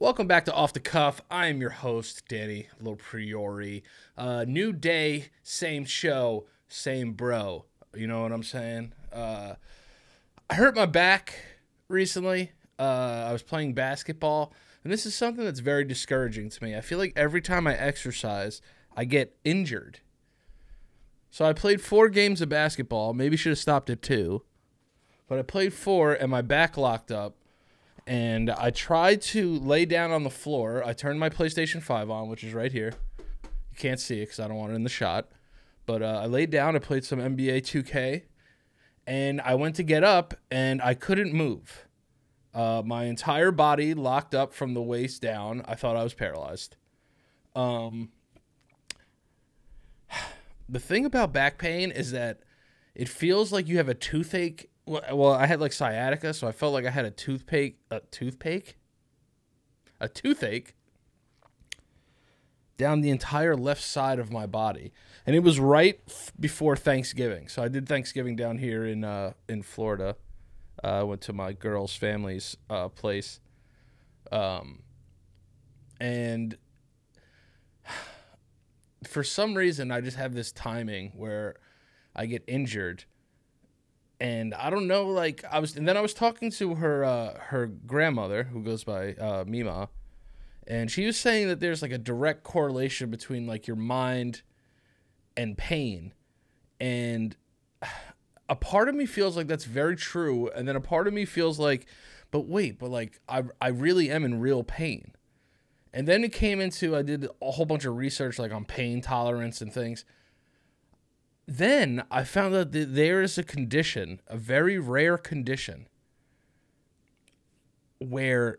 Welcome back to Off the Cuff. I am your host, Danny Lopriori. Uh, new day, same show, same bro. You know what I'm saying? Uh, I hurt my back recently. Uh, I was playing basketball, and this is something that's very discouraging to me. I feel like every time I exercise, I get injured. So I played four games of basketball. Maybe should have stopped at two, but I played four, and my back locked up and I tried to lay down on the floor. I turned my PlayStation 5 on, which is right here. You can't see it because I don't want it in the shot. But uh, I laid down, I played some NBA 2K, and I went to get up, and I couldn't move. Uh, my entire body locked up from the waist down. I thought I was paralyzed. Um, the thing about back pain is that it feels like you have a toothache well, I had like sciatica, so I felt like I had a toothpick, a toothpick, a toothache? Down the entire left side of my body, and it was right f- before Thanksgiving. So I did Thanksgiving down here in uh, in Florida. Uh, I went to my girl's family's uh, place, um, and for some reason I just have this timing where I get injured and I don't know, like I was, and then I was talking to her uh, her grandmother who goes by uh, Mima, and she was saying that there's like a direct correlation between like your mind and pain, and a part of me feels like that's very true, and then a part of me feels like, but wait, but like I I really am in real pain, and then it came into I did a whole bunch of research like on pain tolerance and things then I found out that there is a condition, a very rare condition, where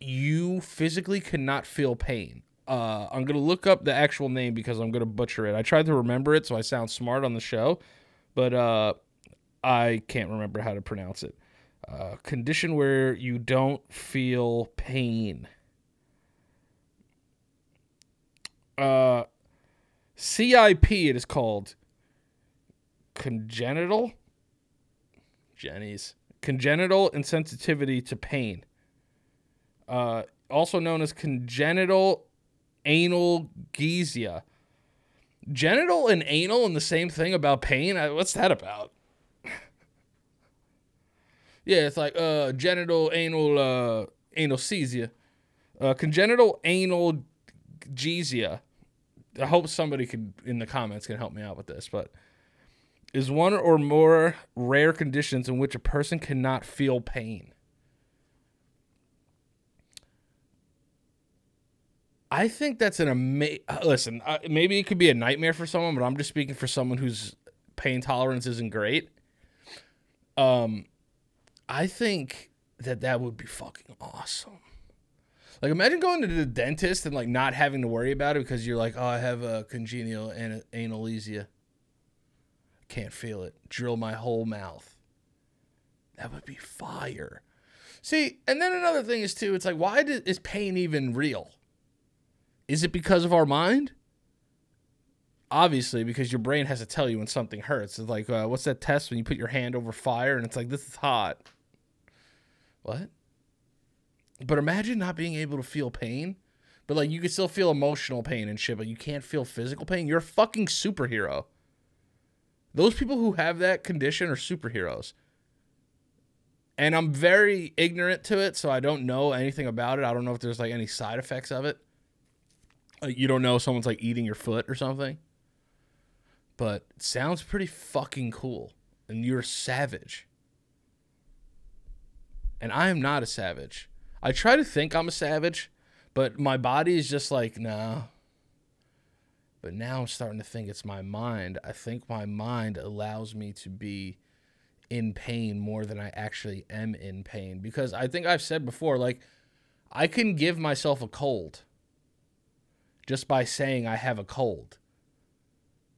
you physically cannot feel pain. Uh, I'm gonna look up the actual name because I'm gonna butcher it. I tried to remember it so I sound smart on the show, but uh, I can't remember how to pronounce it. Uh, condition where you don't feel pain. Uh, CIP it is called congenital Jenny's congenital insensitivity to pain. Uh, also known as congenital analgesia. Genital and anal and the same thing about pain? What's that about? yeah, it's like uh, genital anal uh, analgesia. Uh, congenital anal analgesia. I hope somebody could in the comments can help me out with this, but is one or more rare conditions in which a person cannot feel pain. I think that's an amazing. Listen, uh, maybe it could be a nightmare for someone, but I'm just speaking for someone whose pain tolerance isn't great. Um, I think that that would be fucking awesome. Like, imagine going to the dentist and like not having to worry about it because you're like, oh, I have a congenial an- analgesia. Can't feel it. Drill my whole mouth. That would be fire. See, and then another thing is too. It's like, why did, is pain even real? Is it because of our mind? Obviously, because your brain has to tell you when something hurts. It's like, uh, what's that test when you put your hand over fire and it's like, this is hot. What? But imagine not being able to feel pain. But like, you can still feel emotional pain and shit, but you can't feel physical pain. You're a fucking superhero. Those people who have that condition are superheroes. And I'm very ignorant to it, so I don't know anything about it. I don't know if there's like any side effects of it. Like you don't know someone's like eating your foot or something. But it sounds pretty fucking cool. And you're a savage. And I am not a savage. I try to think I'm a savage, but my body is just like, nah, but now I'm starting to think it's my mind. I think my mind allows me to be in pain more than I actually am in pain because I think I've said before like I can give myself a cold just by saying I have a cold.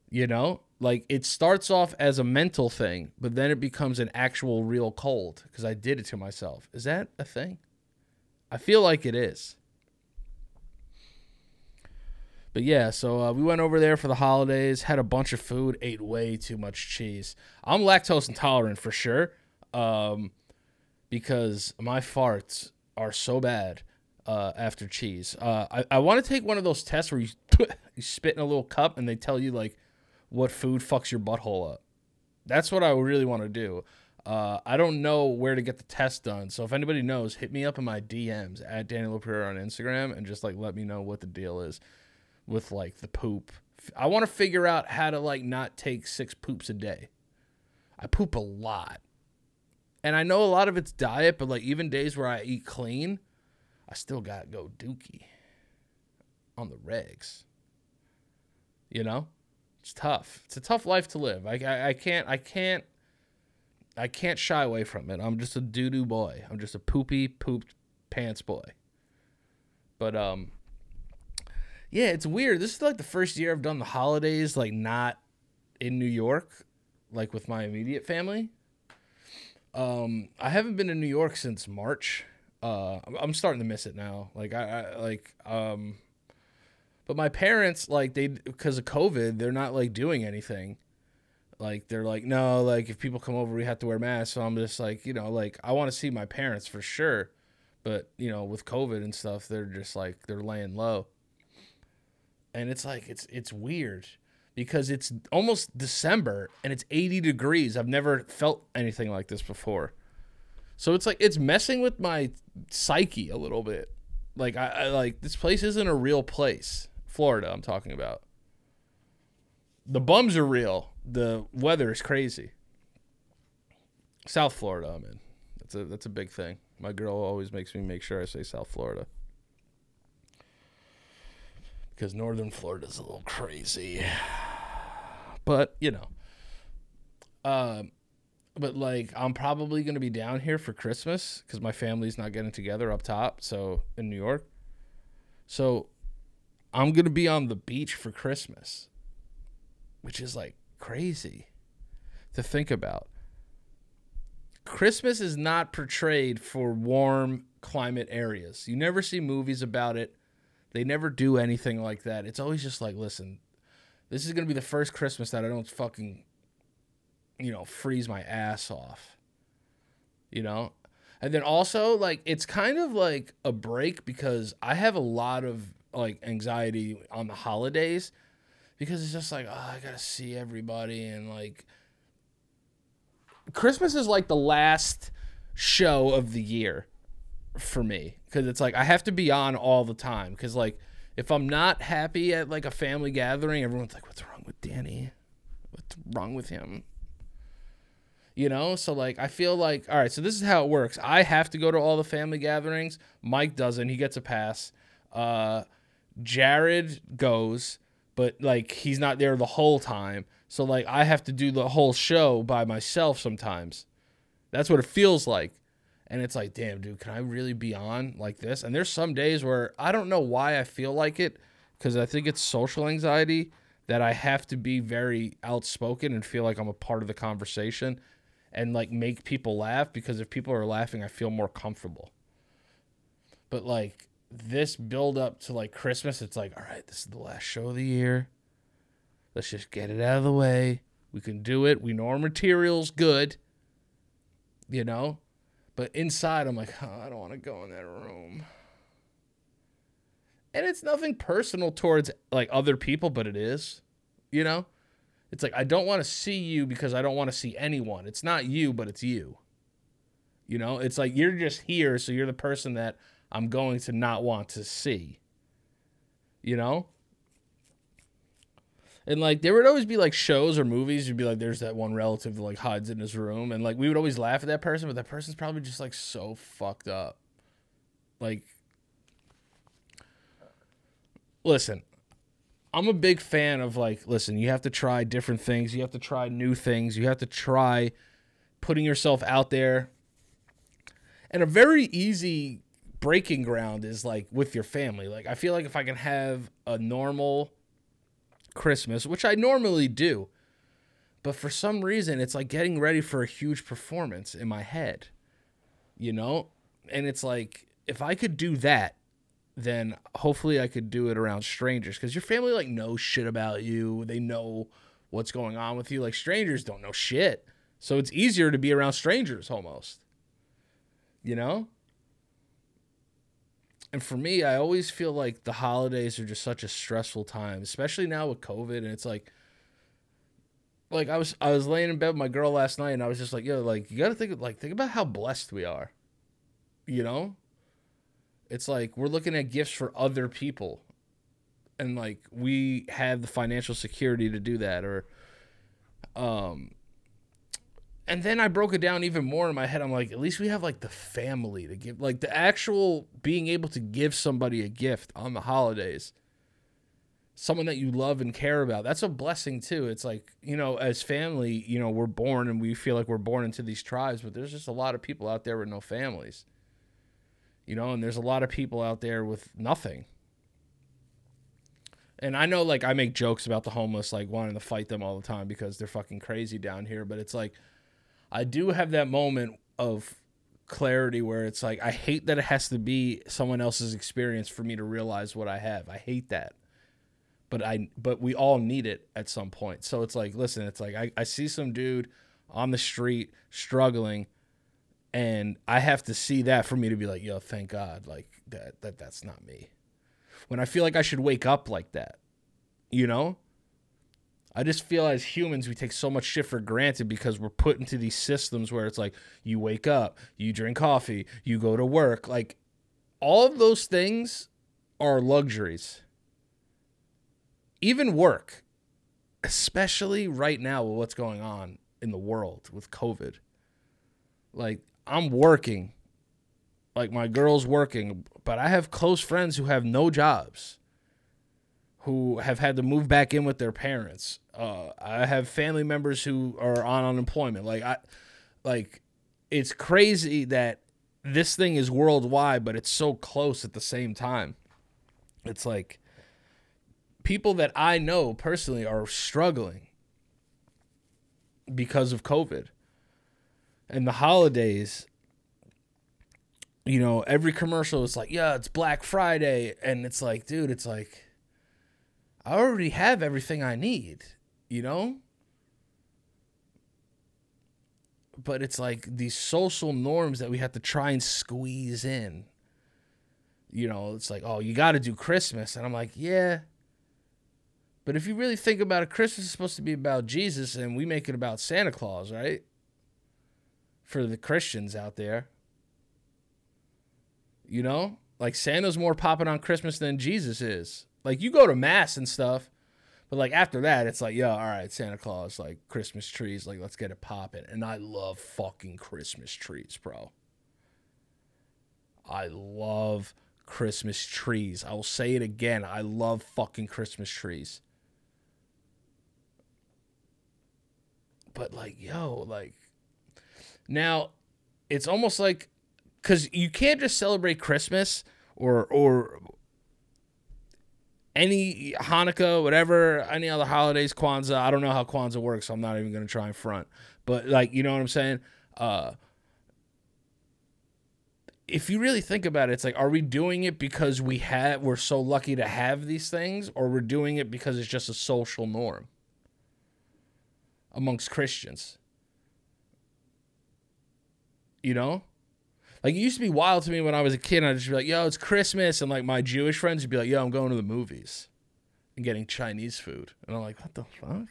You know? Like it starts off as a mental thing, but then it becomes an actual real cold because I did it to myself. Is that a thing? I feel like it is. But yeah, so uh, we went over there for the holidays, had a bunch of food, ate way too much cheese. I'm lactose intolerant for sure, um, because my farts are so bad. uh, after cheese. Uh, I, I want to take one of those tests where you, you spit in a little cup and they tell you like what food fucks your butthole up. That's what I really want to do. Uh, I don't know where to get the test done. So if anybody knows, hit me up in my DMs at Daniel LaPriore on Instagram and just like let me know what the deal is with like the poop. I want to figure out how to like not take six poops a day. I poop a lot. And I know a lot of it's diet, but like even days where I eat clean, I still got to go dookie on the regs. You know? It's tough. It's a tough life to live. I, I, I can't I can't I can't shy away from it. I'm just a doo doo boy. I'm just a poopy pooped pants boy. But um yeah, it's weird. This is like the first year I've done the holidays like not in New York, like with my immediate family. Um, I haven't been in New York since March. Uh, I'm starting to miss it now. Like I, I like um, but my parents like they because of COVID, they're not like doing anything. Like they're like no, like if people come over, we have to wear masks. So I'm just like you know like I want to see my parents for sure, but you know with COVID and stuff, they're just like they're laying low and it's like it's it's weird because it's almost December and it's 80 degrees. I've never felt anything like this before. So it's like it's messing with my psyche a little bit. Like I, I like this place isn't a real place. Florida, I'm talking about. The bums are real. The weather is crazy. South Florida, I'm in. That's a that's a big thing. My girl always makes me make sure I say South Florida because northern Florida's a little crazy. But, you know. Um but like I'm probably to be down here for Christmas cuz my family's not getting together up top, so in New York. So I'm to be on the beach for Christmas, which is like crazy to think about. Christmas is not portrayed for warm climate areas. You never see movies about it. They never do anything like that. It's always just like, listen, this is gonna be the first Christmas that I don't fucking, you know, freeze my ass off. You know? And then also, like, it's kind of like a break because I have a lot of like anxiety on the holidays because it's just like, oh, I gotta see everybody and like Christmas is like the last show of the year for me because it's like I have to be on all the time because like if I'm not happy at like a family gathering, everyone's like, "What's wrong with Danny? What's wrong with him?" You know, so like I feel like all right, so this is how it works. I have to go to all the family gatherings. Mike doesn't; he gets a pass. Uh, Jared goes, but like he's not there the whole time. So like I have to do the whole show by myself sometimes. That's what it feels like and it's like damn dude can i really be on like this? And there's some days where i don't know why i feel like it because i think it's social anxiety that i have to be very outspoken and feel like i'm a part of the conversation and like make people laugh because if people are laughing i feel more comfortable. But like this build up to like christmas it's like all right this is the last show of the year. Let's just get it out of the way. We can do it. We know our material's good. You know but inside, I'm like, oh, I don't want to go in that room. And it's nothing personal towards like other people, but it is, you know? It's like, I don't want to see you because I don't want to see anyone. It's not you, but it's you. You know, it's like you're just here, so you're the person that I'm going to not want to see. You know? And like there would always be like shows or movies, you'd be like, there's that one relative that like hides in his room, and like we would always laugh at that person, but that person's probably just like so fucked up. Like, listen, I'm a big fan of like, listen, you have to try different things, you have to try new things, you have to try putting yourself out there. And a very easy breaking ground is like with your family. Like I feel like if I can have a normal Christmas, which I normally do. But for some reason, it's like getting ready for a huge performance in my head, you know? And it's like, if I could do that, then hopefully I could do it around strangers because your family like knows shit about you. They know what's going on with you. Like strangers don't know shit. So it's easier to be around strangers almost. You know? And for me, I always feel like the holidays are just such a stressful time, especially now with COVID. And it's like, like I was I was laying in bed with my girl last night, and I was just like, yo, like you got to think like think about how blessed we are, you know. It's like we're looking at gifts for other people, and like we have the financial security to do that, or, um, and then I broke it down even more in my head. I'm like, at least we have like the family to give, like the actual being able to give somebody a gift on the holidays. Someone that you love and care about. That's a blessing too. It's like, you know, as family, you know, we're born and we feel like we're born into these tribes, but there's just a lot of people out there with no families. You know, and there's a lot of people out there with nothing. And I know like I make jokes about the homeless like wanting to fight them all the time because they're fucking crazy down here, but it's like I do have that moment of clarity where it's like I hate that it has to be someone else's experience for me to realize what I have. I hate that. But I but we all need it at some point. So it's like, listen, it's like I, I see some dude on the street struggling and I have to see that for me to be like, yo, thank God, like that that that's not me. When I feel like I should wake up like that. You know? I just feel as humans we take so much shit for granted because we're put into these systems where it's like you wake up, you drink coffee, you go to work, like all of those things are luxuries. Even work, especially right now with what's going on in the world with COVID. Like I'm working. Like my girl's working, but I have close friends who have no jobs who have had to move back in with their parents. Uh, I have family members who are on unemployment. Like I, like it's crazy that this thing is worldwide, but it's so close at the same time. It's like people that I know personally are struggling because of COVID and the holidays. You know, every commercial is like, yeah, it's Black Friday. And it's like, dude, it's like, I already have everything I need, you know? But it's like these social norms that we have to try and squeeze in. You know, it's like, oh, you got to do Christmas. And I'm like, yeah. But if you really think about it, Christmas is supposed to be about Jesus and we make it about Santa Claus, right? For the Christians out there. You know? Like Santa's more popping on Christmas than Jesus is. Like you go to mass and stuff, but like after that, it's like, yo, all right, Santa Claus, like Christmas trees, like let's get it popping. And I love fucking Christmas trees, bro. I love Christmas trees. I will say it again. I love fucking Christmas trees. But like, yo, like now it's almost like cuz you can't just celebrate Christmas or or any Hanukkah, whatever, any other holidays, Kwanzaa. I don't know how Kwanzaa works, so I'm not even gonna try and front. But like, you know what I'm saying? Uh, if you really think about it, it's like, are we doing it because we have we're so lucky to have these things, or we're doing it because it's just a social norm amongst Christians? You know? Like it used to be wild to me when I was a kid. I'd just be like, "Yo, it's Christmas," and like my Jewish friends would be like, "Yo, I'm going to the movies and getting Chinese food," and I'm like, "What the fuck?"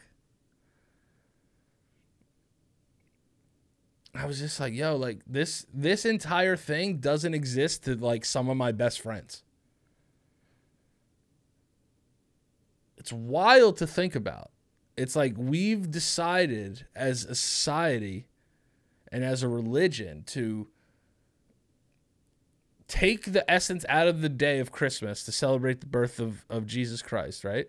I was just like, "Yo, like this this entire thing doesn't exist to like some of my best friends." It's wild to think about. It's like we've decided as a society and as a religion to take the essence out of the day of Christmas to celebrate the birth of, of Jesus Christ, right?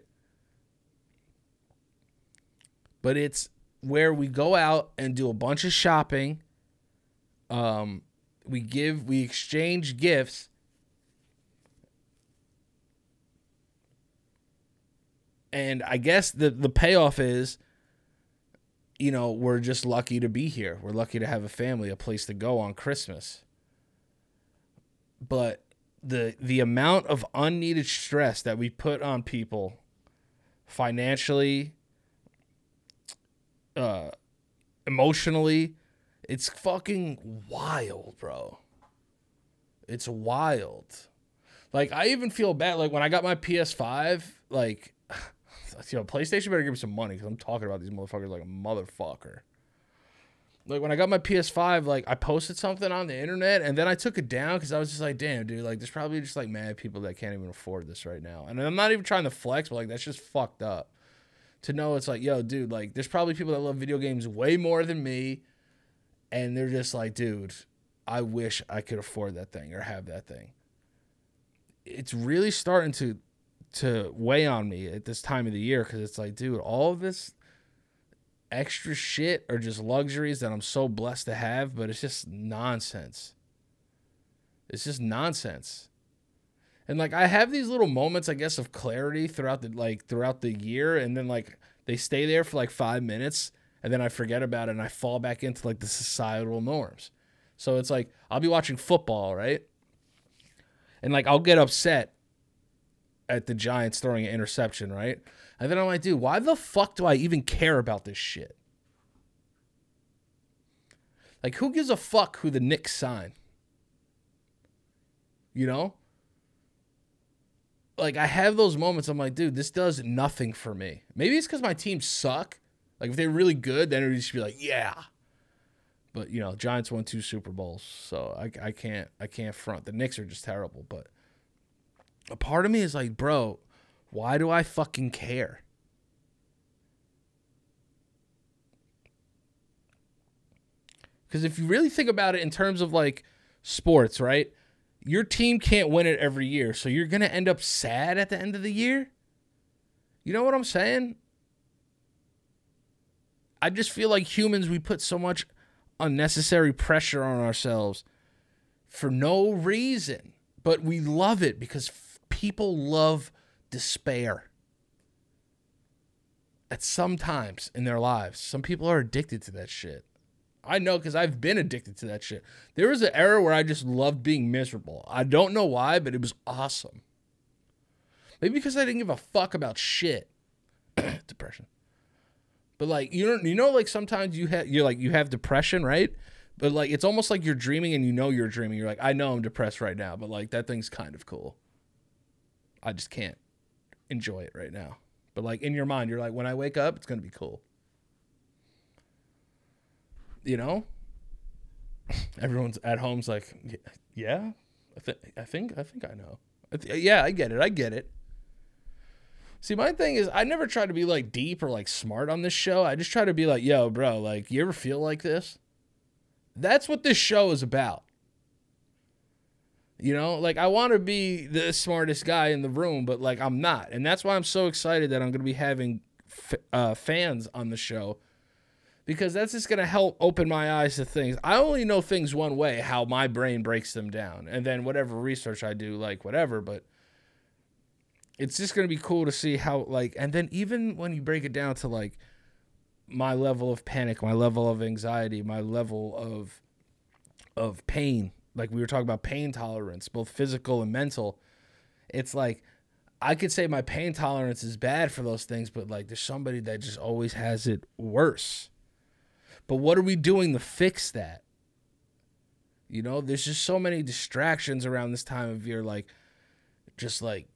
But it's where we go out and do a bunch of shopping. Um, we give, we exchange gifts. And I guess the, the payoff is, you know, we're just lucky to be here. We're lucky to have a family, a place to go on Christmas but the the amount of unneeded stress that we put on people financially uh emotionally it's fucking wild bro it's wild Like I even feel bad. Like when I got my PS5, like you know, PlayStation better give me some money because I'm talking about these motherfuckers like a motherfucker. Like when I got my PS5, like I posted something on the internet and then I took it down because I was just like, damn, dude, like there's probably just like mad people that can't even afford this right now. And I'm not even trying to flex, but like that's just fucked up. To know it's like, yo, dude, like there's probably people that love video games way more than me. And they're just like, dude, I wish I could afford that thing or have that thing. It's really starting to to weigh on me at this time of the year because it's like, dude, all of this extra shit or just luxuries that I'm so blessed to have, but it's just nonsense. It's just nonsense. And like I have these little moments, I guess, of clarity throughout the like throughout the year, and then like they stay there for like five minutes, and then I forget about it and I fall back into like the societal norms. So it's like I'll be watching football, right? And like I'll get upset at the Giants throwing an interception, right? And then I'm like, dude, why the fuck do I even care about this shit? Like, who gives a fuck who the Knicks sign? You know? Like, I have those moments. I'm like, dude, this does nothing for me. Maybe it's because my teams suck. Like, if they're really good, then it would just be like, yeah. But you know, Giants won two Super Bowls, so I, I can't I can't front. The Knicks are just terrible, but a part of me is like, bro, why do I fucking care? Because if you really think about it in terms of like sports, right? Your team can't win it every year, so you're going to end up sad at the end of the year. You know what I'm saying? I just feel like humans, we put so much unnecessary pressure on ourselves for no reason, but we love it because f- people love despair. At some times in their lives, some people are addicted to that shit. I know because I've been addicted to that shit. There was an era where I just loved being miserable. I don't know why, but it was awesome. Maybe because I didn't give a fuck about shit. Depression. But like you know, you know, like sometimes you have you're like you have depression, right? But like it's almost like you're dreaming and you know you're dreaming. You're like, I know I'm depressed right now, but like that thing's kind of cool. I just can't enjoy it right now. But like in your mind, you're like, when I wake up, it's gonna be cool. You know? Everyone's at home's like, yeah, I, th- I think I think I know. I th- yeah, I get it. I get it. See, my thing is, I never try to be like deep or like smart on this show. I just try to be like, yo, bro, like, you ever feel like this? That's what this show is about. You know, like I want to be the smartest guy in the room, but like I'm not. And that's why I'm so excited that I'm going to be having f- uh, fans on the show because that's just going to help open my eyes to things. I only know things one way, how my brain breaks them down. And then whatever research I do, like whatever, but it's just going to be cool to see how like and then even when you break it down to like my level of panic, my level of anxiety, my level of of pain, like we were talking about pain tolerance, both physical and mental. It's like I could say my pain tolerance is bad for those things, but like there's somebody that just always has it worse. But what are we doing to fix that? You know, there's just so many distractions around this time of year, like just like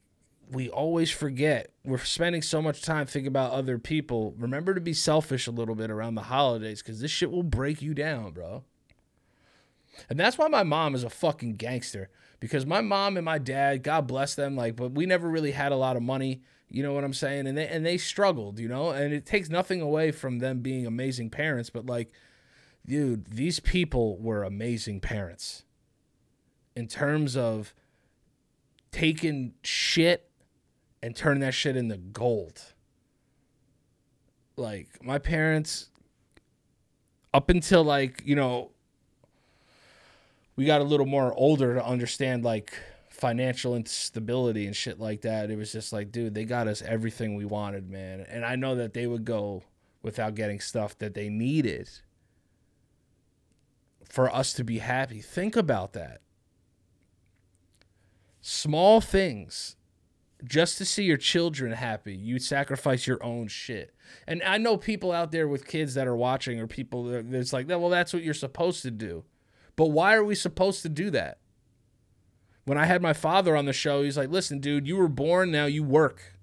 we always forget. We're spending so much time thinking about other people. Remember to be selfish a little bit around the holidays because this shit will break you down, bro. And that's why my mom is a fucking gangster. Because my mom and my dad, God bless them, like, but we never really had a lot of money. You know what I'm saying? And they and they struggled, you know. And it takes nothing away from them being amazing parents, but like, dude, these people were amazing parents. In terms of taking shit and turning that shit into gold. Like my parents up until like, you know, we got a little more older to understand like financial instability and shit like that. It was just like, dude, they got us everything we wanted, man. And I know that they would go without getting stuff that they needed for us to be happy. Think about that. Small things just to see your children happy, you sacrifice your own shit. And I know people out there with kids that are watching or people that's like, well, that's what you're supposed to do. But why are we supposed to do that? When I had my father on the show, he's like, listen, dude, you were born, now you work.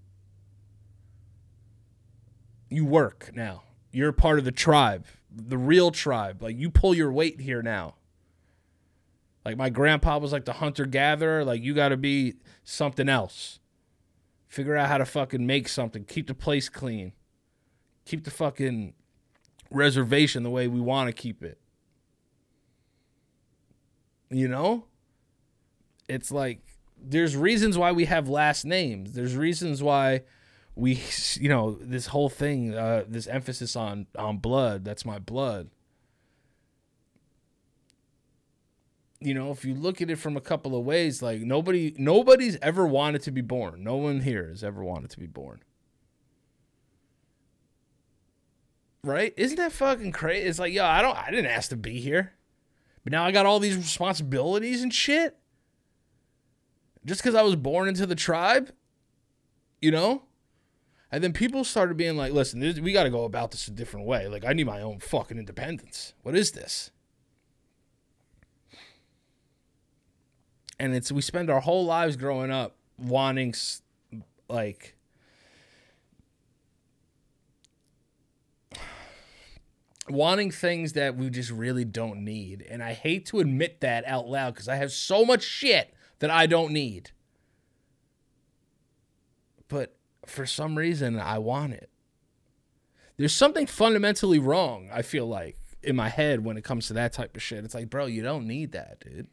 You work now. You're part of the tribe, the real tribe. Like, you pull your weight here now. Like, my grandpa was like the hunter gatherer. Like, you got to be something else. Figure out how to fucking make something. Keep the place clean. Keep the fucking reservation the way we want to keep it. You know? It's like there's reasons why we have last names. There's reasons why we you know, this whole thing uh this emphasis on on blood, that's my blood. You know, if you look at it from a couple of ways, like nobody nobody's ever wanted to be born. No one here has ever wanted to be born. Right? Isn't that fucking crazy? It's like, yo, I don't I didn't ask to be here. But now I got all these responsibilities and shit. Just because I was born into the tribe, you know? And then people started being like, listen, we got to go about this a different way. Like, I need my own fucking independence. What is this? And it's, we spend our whole lives growing up wanting, like, wanting things that we just really don't need. And I hate to admit that out loud because I have so much shit that I don't need. But for some reason, I want it. There's something fundamentally wrong, I feel like, in my head when it comes to that type of shit. It's like, bro, you don't need that, dude.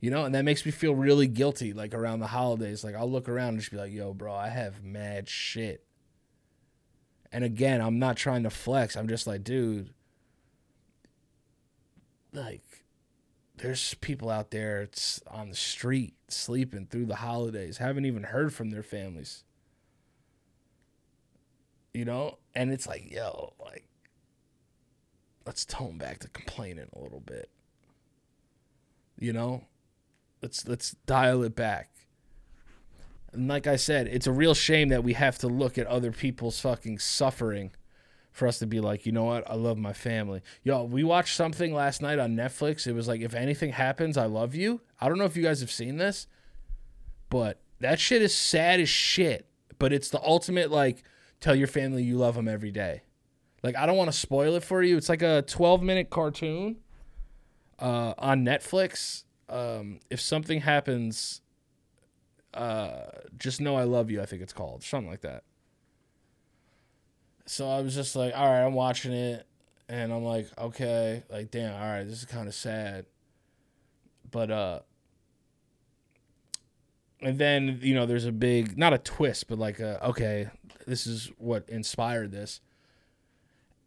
You know, and that makes me feel really guilty, like around the holidays. Like, I'll look around and just be like, yo, bro, I have mad shit and again, I'm not trying to flex. I'm just like, dude, like, there's people out there it's on the street sleeping through the holidays, haven't even heard from their families. You know? And it's like, yo, like, let's tone back the complaining a little bit. You know? Let's let's dial it back. And like I said, it's a real shame that we have to look at other people's fucking suffering for us to be like, you know what? I love my family. Yo, we watched something last night on Netflix. It was like, if anything happens, I love you. I don't know if you guys have seen this, but that shit is sad as shit. But it's the ultimate, like, tell your family you love them every day. Like, I don't want to spoil it for you. It's like a 12 minute cartoon uh, on Netflix. Um, if something happens uh, just know I love you. I think it's called something like that. So I was just like, all right, I'm watching it, and I'm like, okay, like damn, all right, this is kind of sad, but uh, and then you know, there's a big, not a twist, but like a okay, this is what inspired this,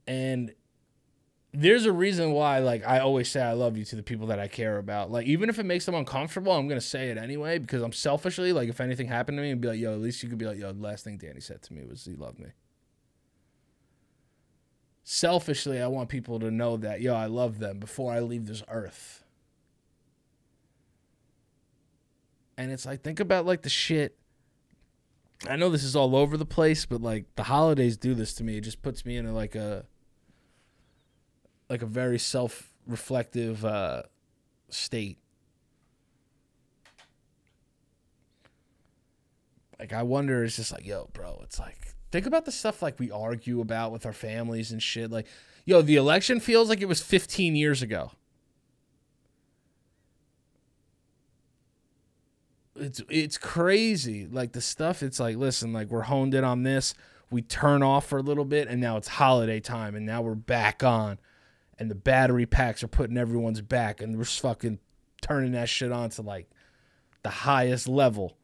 and there's a reason why like I always say I love you to the people that I care about. Like even if it makes them uncomfortable, I'm gonna say it anyway because I'm selfishly like if anything happened to me and be like, yo, at least you could be like, yo, the last thing Danny said to me was he loved me. Selfishly, I want people to know that, yo, I love them before I leave this earth. And it's like think about like the shit I know this is all over the place, but like the holidays do this to me. It just puts me in like a like a very self-reflective uh, state. Like I wonder, it's just like, yo, bro, it's like think about the stuff like we argue about with our families and shit. Like, yo, the election feels like it was 15 years ago. It's it's crazy. Like the stuff, it's like, listen, like we're honed in on this. We turn off for a little bit, and now it's holiday time, and now we're back on and the battery packs are putting everyone's back and we're fucking turning that shit on to like the highest level.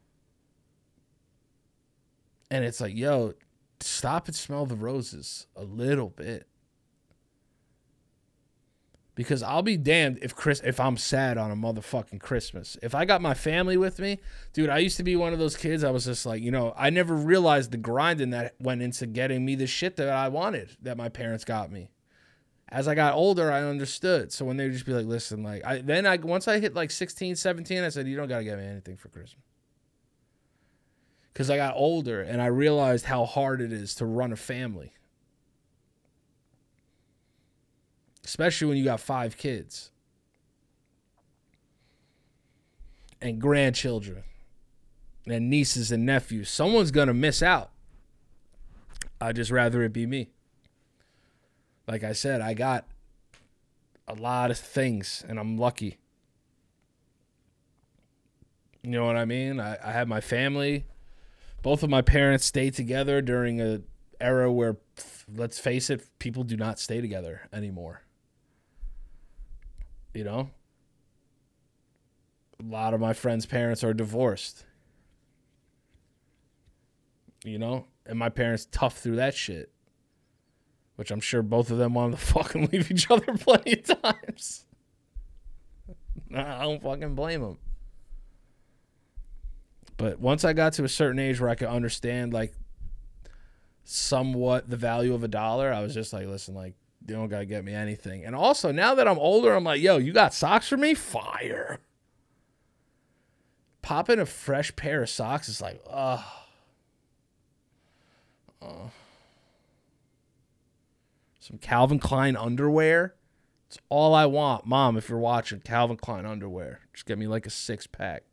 And it's like, yo, stop and smell the roses a little bit. Because I'll be damned if Chris if I'm sad on a motherfucking Christmas. If I got my family with me, dude, I used to be one of those kids. I was just like, you know, I never realized the grinding that went into getting me the shit that I wanted that my parents got me as I got older, I understood. So when they would just be like, listen, like, I then I once I hit like 16, 17, I said, you don't got to get me anything for Christmas. Because I got older and I realized how hard it is to run a family. Especially when you got five kids. and grandchildren and nieces and nephews. Someone's going to miss out. I'd just rather it be me. Like I said, I got a lot of things and I'm lucky. You know what I mean? I, I have my family. Both of my parents stayed together during a era where, let's face it, people do not stay together anymore. You know? A lot of my friends' parents are divorced. You know? And my parents tough through that shit. Which I'm sure both of them wanted to fucking leave each other plenty of times. I don't fucking blame them. But once I got to a certain age where I could understand like somewhat the value of a dollar, I was just like, listen, like you don't gotta get me anything. And also now that I'm older, I'm like, yo, you got socks for me? Fire. Popping a fresh pair of socks is like, ugh. Uh, some Calvin Klein underwear. It's all I want. Mom, if you're watching, Calvin Klein underwear. Just get me like a six pack.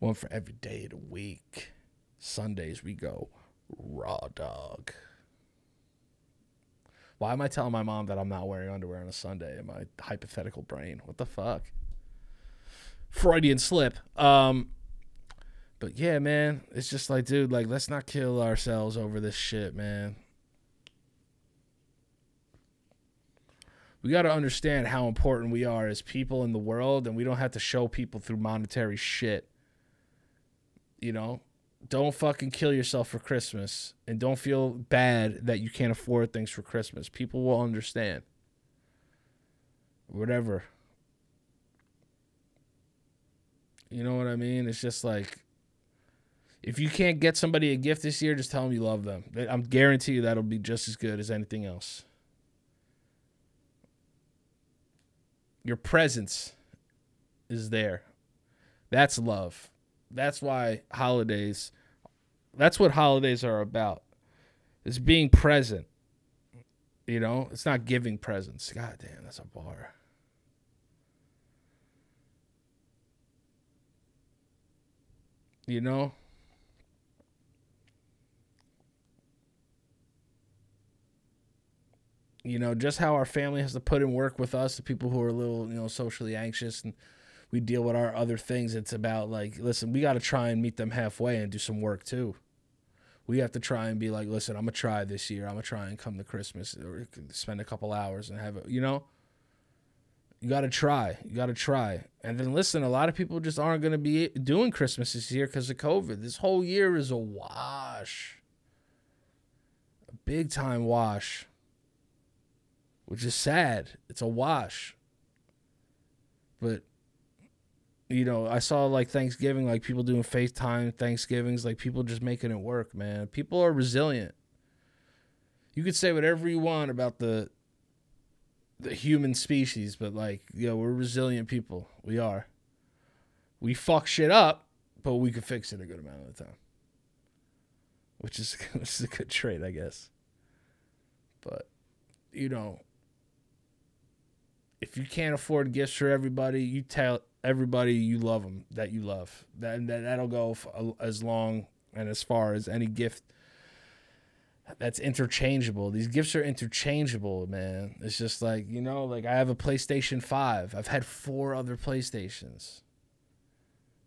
One for every day of the week. Sundays we go raw dog. Why am I telling my mom that I'm not wearing underwear on a Sunday in my hypothetical brain? What the fuck? Freudian slip. Um but yeah, man, it's just like, dude, like let's not kill ourselves over this shit, man. We got to understand how important we are as people in the world and we don't have to show people through monetary shit you know, don't fucking kill yourself for Christmas and don't feel bad that you can't afford things for Christmas. People will understand. Whatever. You know what I mean? It's just like if you can't get somebody a gift this year, just tell them you love them. I'm guarantee you that'll be just as good as anything else. Your presence is there. That's love. That's why holidays that's what holidays are about. Is being present you know? It's not giving presents god damn that's a bar. You know you know just how our family has to put in work with us the people who are a little you know socially anxious and we deal with our other things. It's about like, listen, we got to try and meet them halfway and do some work too. We have to try and be like, listen, I'm gonna try this year. I'm gonna try and come to Christmas or spend a couple hours and have it. You know, you got to try. You got to try. And then listen, a lot of people just aren't gonna be doing Christmas this year because of COVID. This whole year is a wash, a big time wash, which is sad. It's a wash. But you know, I saw like Thanksgiving, like people doing FaceTime Thanksgivings, like people just making it work, man. People are resilient. You could say whatever you want about the the human species, but like, yo, we're resilient people. We are. We fuck shit up, but we can fix it a good amount of the time. Which is which is a good trait, I guess. But you know, if you can't afford gifts for everybody, you tell everybody you love them that you love. That, that that'll go as long and as far as any gift that's interchangeable. These gifts are interchangeable, man. It's just like, you know, like I have a PlayStation 5. I've had four other PlayStations.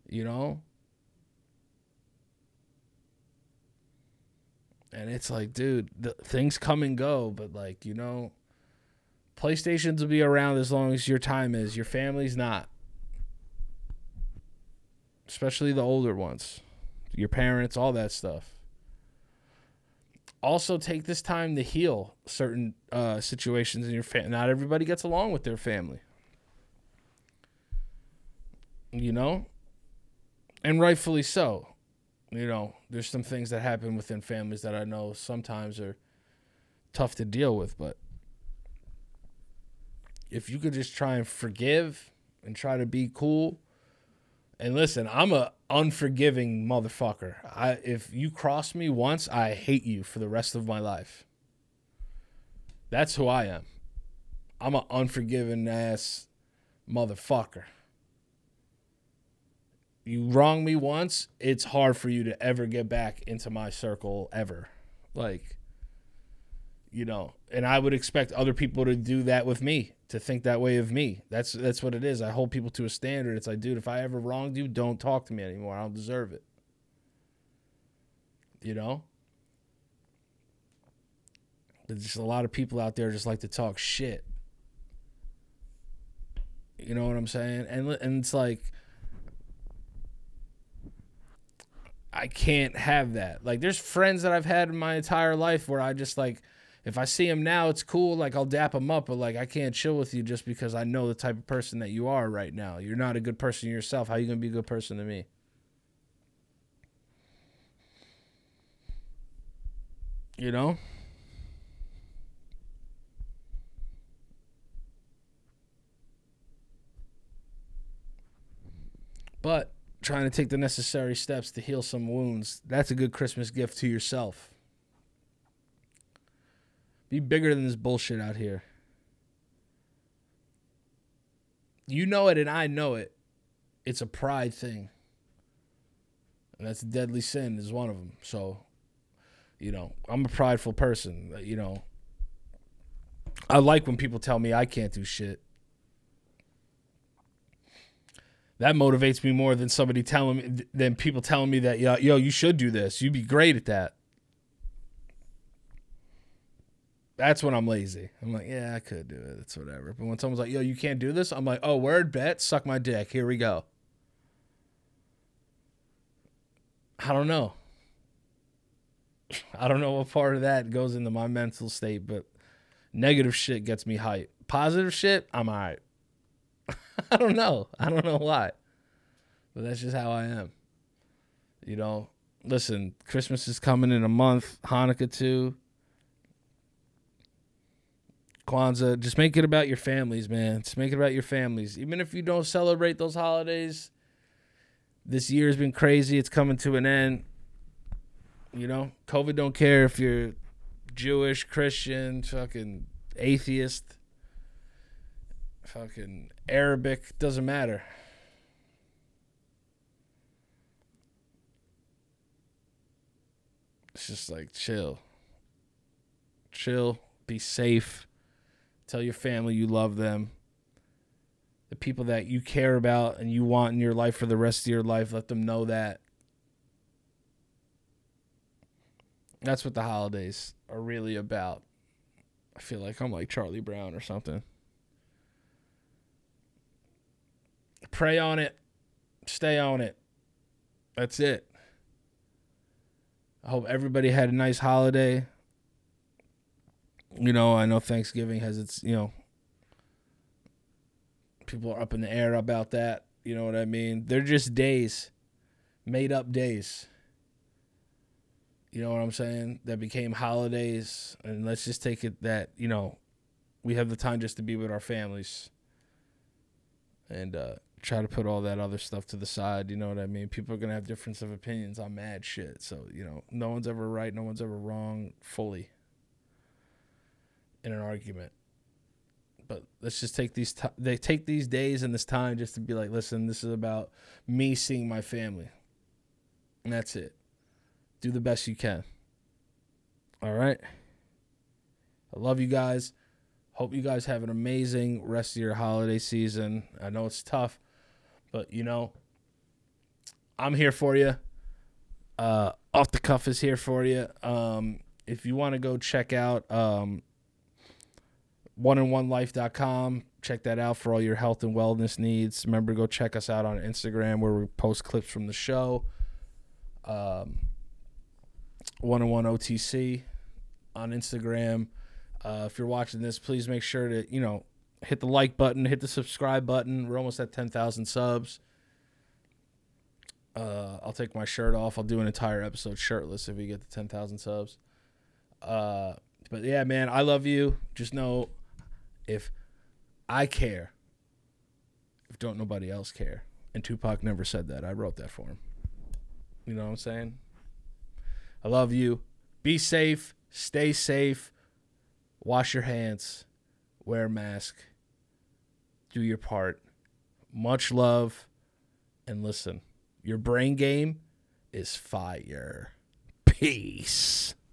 You know? And it's like, dude, the, things come and go, but like, you know, PlayStations will be around as long as your time is. Your family's not especially the older ones, your parents, all that stuff. Also, take this time to heal certain uh, situations in your family. Not everybody gets along with their family. You know? And rightfully so. You know, there's some things that happen within families that I know sometimes are tough to deal with, but if you could just try and forgive and try to be cool and listen, I'm a unforgiving motherfucker. I if you cross me once, I hate you for the rest of my life. That's who I am. I'm an unforgiving ass motherfucker. you wrong me once, it's hard for you to ever get back into my circle ever. Like, you know, and I would expect other people to do that with me, to think that way of me. That's that's what it is. I hold people to a standard. It's like, dude, if I ever wronged you, don't talk to me anymore. I don't deserve it. You know? There's just a lot of people out there just like to talk shit. You know what I'm saying? And and it's like I can't have that. Like there's friends that I've had in my entire life where I just like if I see him now, it's cool. Like I'll dap him up, but like I can't chill with you just because I know the type of person that you are right now. You're not a good person yourself. How you gonna be a good person to me? You know. But trying to take the necessary steps to heal some wounds, that's a good Christmas gift to yourself. Be bigger than this bullshit out here. You know it and I know it. It's a pride thing. And that's a deadly sin is one of them. So, you know, I'm a prideful person, you know. I like when people tell me I can't do shit. that motivates me more than somebody telling me than people telling me that yo, yo you should do this you'd be great at that that's when i'm lazy. I'm like yeah i could do it. It's whatever. But when someone's like yo you can't do this? I'm like oh word bet. Suck my dick. Here we go. I don't know. I don't know what part of that goes into my mental state but negative shit gets me hype positive shit i'm all right I don't know. I don't know why. But that's just how I am. You know, listen, Christmas is coming in a month, Hanukkah too. Kwanzaa, just make it about your families, man. Just make it about your families. Even if you don't celebrate those holidays, this year's been crazy. It's coming to an end. You know, COVID don't care if you're Jewish, Christian, fucking atheist fucking Arabic, doesn't matter. It's just like chill. Chill, be safe. Tell your family you love them. The people that you care about and you want in your life for the rest of your life, let them know that. That's what the holidays are really about. I feel like I'm like Charlie Brown or something. Pray on it. Stay on it. That's it. I hope everybody had a nice holiday. You know, I know Thanksgiving has its, you know, people are up in the air about that. You know what I mean? They're just days, made up days. You know what I'm saying? That became holidays. And let's just take it that, you know, we have the time just to be with our families. And, uh, try to put all that other stuff to the side. You know what I mean? People are gonna have difference of opinions on mad shit. So you know, no one's ever right, no one's ever wrong fully in an argument. But let's just take these t- they take these days and this time just to be like, listen, this is about me seeing my family, and that's it. Do the best you can. All right. I love you guys. Hope you guys have an amazing rest of your holiday season. I know it's tough but you know, I'm here for you. Uh, off the cuff is here for you. Um, if you want to go check out um, oneandonelife.com, check that out for all your health and wellness needs. Remember, to go check us out on Instagram where we post clips from the show. Um, one and one OTC on Instagram. Uh, if you're watching this, please make sure to you know hit the like button, hit the subscribe button. We're almost at 10,000 subs. Uh, I'll take my shirt off. I'll do an entire episode shirtless if we get to 10,000 subs. Uh, but yeah, man, I love you. Just know if I care, if don't nobody else care. And Tupac never said that. I wrote that for him. You know what I'm saying? I love you. Be safe. Stay safe. Wash your hands wear a mask, do your part. Much love, and listen, Your brain game is fire. Peace.